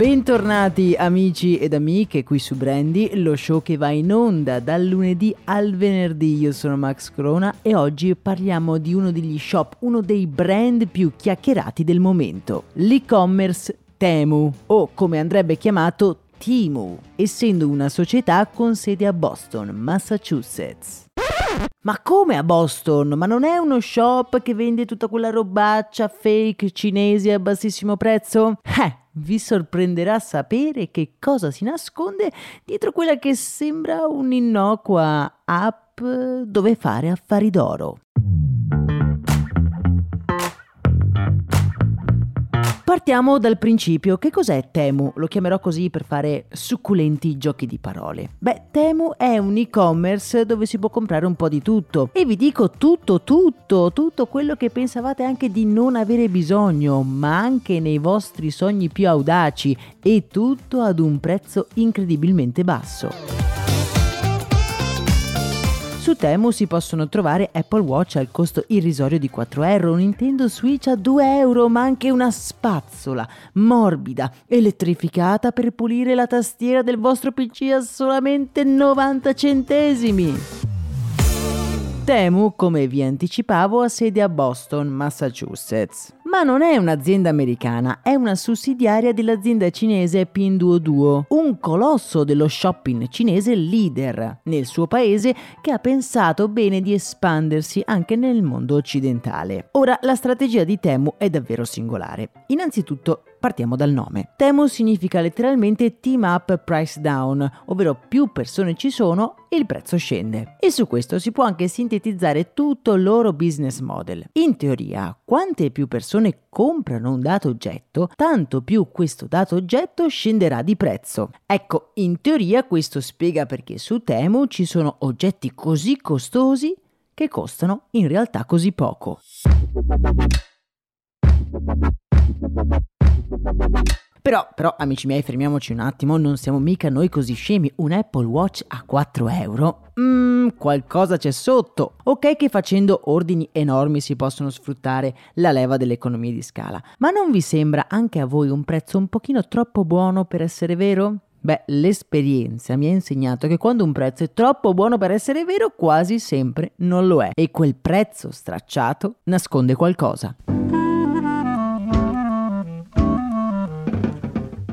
Bentornati amici ed amiche qui su Brandy, lo show che va in onda dal lunedì al venerdì. Io sono Max Corona e oggi parliamo di uno degli shop, uno dei brand più chiacchierati del momento, l'e-commerce Temu o come andrebbe chiamato Timu, essendo una società con sede a Boston, Massachusetts. Ma come a Boston? Ma non è uno shop che vende tutta quella robaccia fake cinese a bassissimo prezzo? Eh, vi sorprenderà sapere che cosa si nasconde dietro quella che sembra un'innocua app dove fare affari d'oro. Partiamo dal principio. Che cos'è Temu? Lo chiamerò così per fare succulenti giochi di parole. Beh, Temu è un e-commerce dove si può comprare un po' di tutto. E vi dico tutto, tutto, tutto quello che pensavate anche di non avere bisogno, ma anche nei vostri sogni più audaci. E tutto ad un prezzo incredibilmente basso. Su Temu si possono trovare Apple Watch al costo irrisorio di 4 euro, un Nintendo Switch a 2 euro, ma anche una spazzola morbida, elettrificata per pulire la tastiera del vostro PC a solamente 90 centesimi. Temu, come vi anticipavo, ha sede a Boston, Massachusetts. Ma non è un'azienda americana, è una sussidiaria dell'azienda cinese Pinduoduo, un colosso dello shopping cinese leader nel suo paese che ha pensato bene di espandersi anche nel mondo occidentale. Ora, la strategia di Temu è davvero singolare. Innanzitutto, Partiamo dal nome. Temu significa letteralmente Team Up Price Down, ovvero più persone ci sono e il prezzo scende. E su questo si può anche sintetizzare tutto il loro business model. In teoria, quante più persone comprano un dato oggetto, tanto più questo dato oggetto scenderà di prezzo. Ecco, in teoria questo spiega perché su Temu ci sono oggetti così costosi che costano in realtà così poco. Però, però, amici miei, fermiamoci un attimo, non siamo mica noi così scemi. Un Apple Watch a 4 euro? Mmm, qualcosa c'è sotto. Ok che facendo ordini enormi si possono sfruttare la leva delle economie di scala, ma non vi sembra anche a voi un prezzo un pochino troppo buono per essere vero? Beh, l'esperienza mi ha insegnato che quando un prezzo è troppo buono per essere vero, quasi sempre non lo è. E quel prezzo stracciato nasconde qualcosa.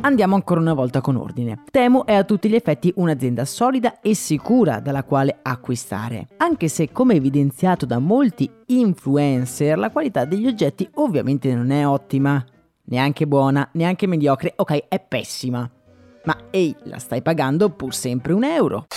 Andiamo ancora una volta con ordine. Temu è a tutti gli effetti un'azienda solida e sicura dalla quale acquistare, anche se come evidenziato da molti influencer la qualità degli oggetti ovviamente non è ottima, neanche buona, neanche mediocre, ok è pessima. Ma ehi, la stai pagando pur sempre un euro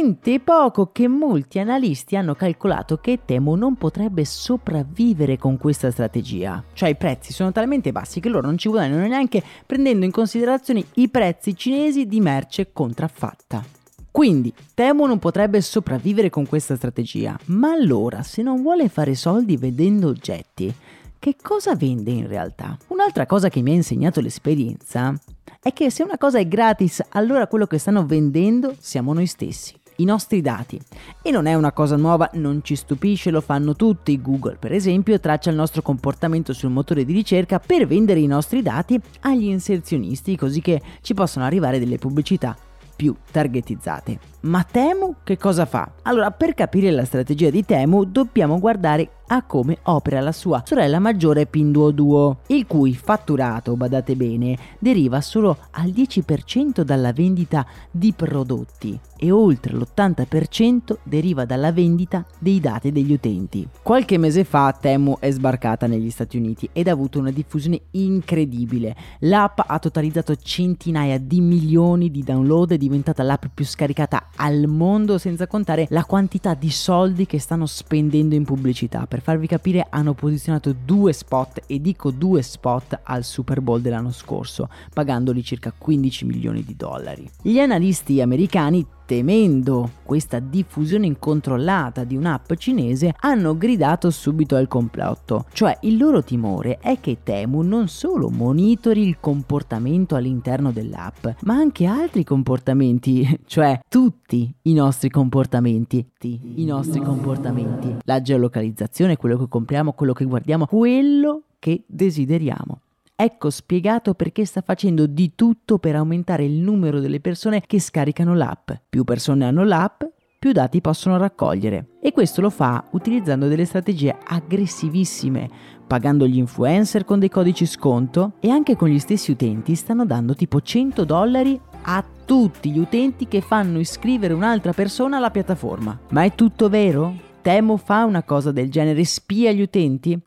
talmente poco che molti analisti hanno calcolato che Temu non potrebbe sopravvivere con questa strategia. Cioè i prezzi sono talmente bassi che loro non ci guadagnano neanche prendendo in considerazione i prezzi cinesi di merce contraffatta. Quindi Temu non potrebbe sopravvivere con questa strategia, ma allora se non vuole fare soldi vendendo oggetti, che cosa vende in realtà? Un'altra cosa che mi ha insegnato l'esperienza è che se una cosa è gratis, allora quello che stanno vendendo siamo noi stessi i nostri dati. E non è una cosa nuova, non ci stupisce, lo fanno tutti. Google, per esempio, traccia il nostro comportamento sul motore di ricerca per vendere i nostri dati agli inserzionisti, così che ci possono arrivare delle pubblicità più targetizzate. Ma Temu che cosa fa? Allora, per capire la strategia di Temu dobbiamo guardare a come opera la sua sorella maggiore Pinduoduo, il cui fatturato, badate bene, deriva solo al 10% dalla vendita di prodotti e oltre l'80% deriva dalla vendita dei dati degli utenti. Qualche mese fa Temu è sbarcata negli Stati Uniti ed ha avuto una diffusione incredibile. L'app ha totalizzato centinaia di milioni di download, è diventata l'app più scaricata al mondo senza contare la quantità di soldi che stanno spendendo in pubblicità. Per farvi capire hanno posizionato due spot e dico due spot al Super Bowl dell'anno scorso, pagandoli circa 15 milioni di dollari. Gli analisti americani temendo questa diffusione incontrollata di un'app cinese, hanno gridato subito al complotto. Cioè il loro timore è che Temu non solo monitori il comportamento all'interno dell'app, ma anche altri comportamenti, cioè tutti i nostri comportamenti, i nostri comportamenti, la geolocalizzazione, quello che compriamo, quello che guardiamo, quello che desideriamo. Ecco spiegato perché sta facendo di tutto per aumentare il numero delle persone che scaricano l'app. Più persone hanno l'app, più dati possono raccogliere. E questo lo fa utilizzando delle strategie aggressivissime, pagando gli influencer con dei codici sconto e anche con gli stessi utenti stanno dando tipo 100 dollari a tutti gli utenti che fanno iscrivere un'altra persona alla piattaforma. Ma è tutto vero? Temo fa una cosa del genere, spia gli utenti?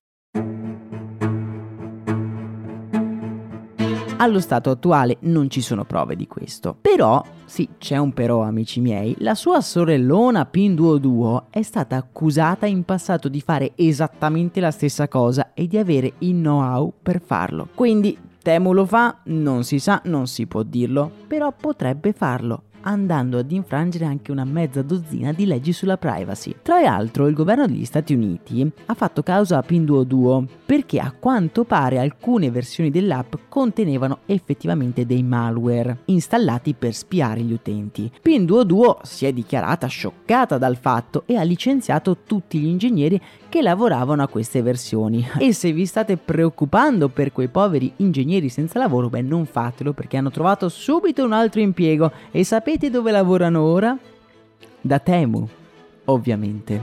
Allo stato attuale non ci sono prove di questo. Però, sì, c'è un però, amici miei, la sua sorellona Pinduoduo è stata accusata in passato di fare esattamente la stessa cosa e di avere il know-how per farlo. Quindi, Temu lo fa? Non si sa, non si può dirlo, però potrebbe farlo andando ad infrangere anche una mezza dozzina di leggi sulla privacy. Tra l'altro il governo degli Stati Uniti ha fatto causa a Pinduoduo perché a quanto pare alcune versioni dell'app contenevano effettivamente dei malware installati per spiare gli utenti. Pinduoduo si è dichiarata scioccata dal fatto e ha licenziato tutti gli ingegneri che lavoravano a queste versioni. E se vi state preoccupando per quei poveri ingegneri senza lavoro, beh non fatelo perché hanno trovato subito un altro impiego e sapete dove lavorano ora? Da Temu, ovviamente.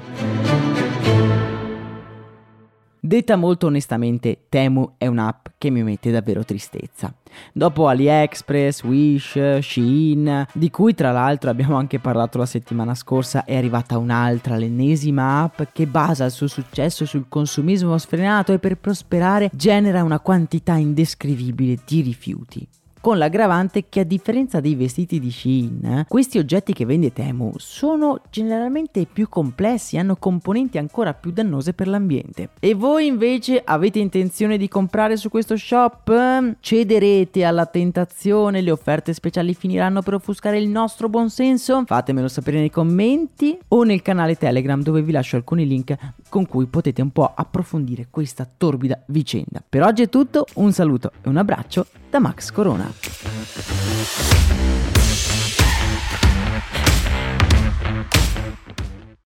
Detta molto onestamente, Temu è un'app che mi mette davvero tristezza. Dopo AliExpress, Wish, Shein, di cui tra l'altro abbiamo anche parlato la settimana scorsa, è arrivata un'altra, l'ennesima app che basa il suo successo sul consumismo sfrenato e per prosperare genera una quantità indescrivibile di rifiuti con l'aggravante che a differenza dei vestiti di Shein, questi oggetti che vende Temu sono generalmente più complessi, hanno componenti ancora più dannose per l'ambiente. E voi invece avete intenzione di comprare su questo shop? Cederete alla tentazione? Le offerte speciali finiranno per offuscare il nostro buonsenso? Fatemelo sapere nei commenti o nel canale Telegram dove vi lascio alcuni link con cui potete un po' approfondire questa torbida vicenda. Per oggi è tutto, un saluto e un abbraccio da Max Corona. Thank you.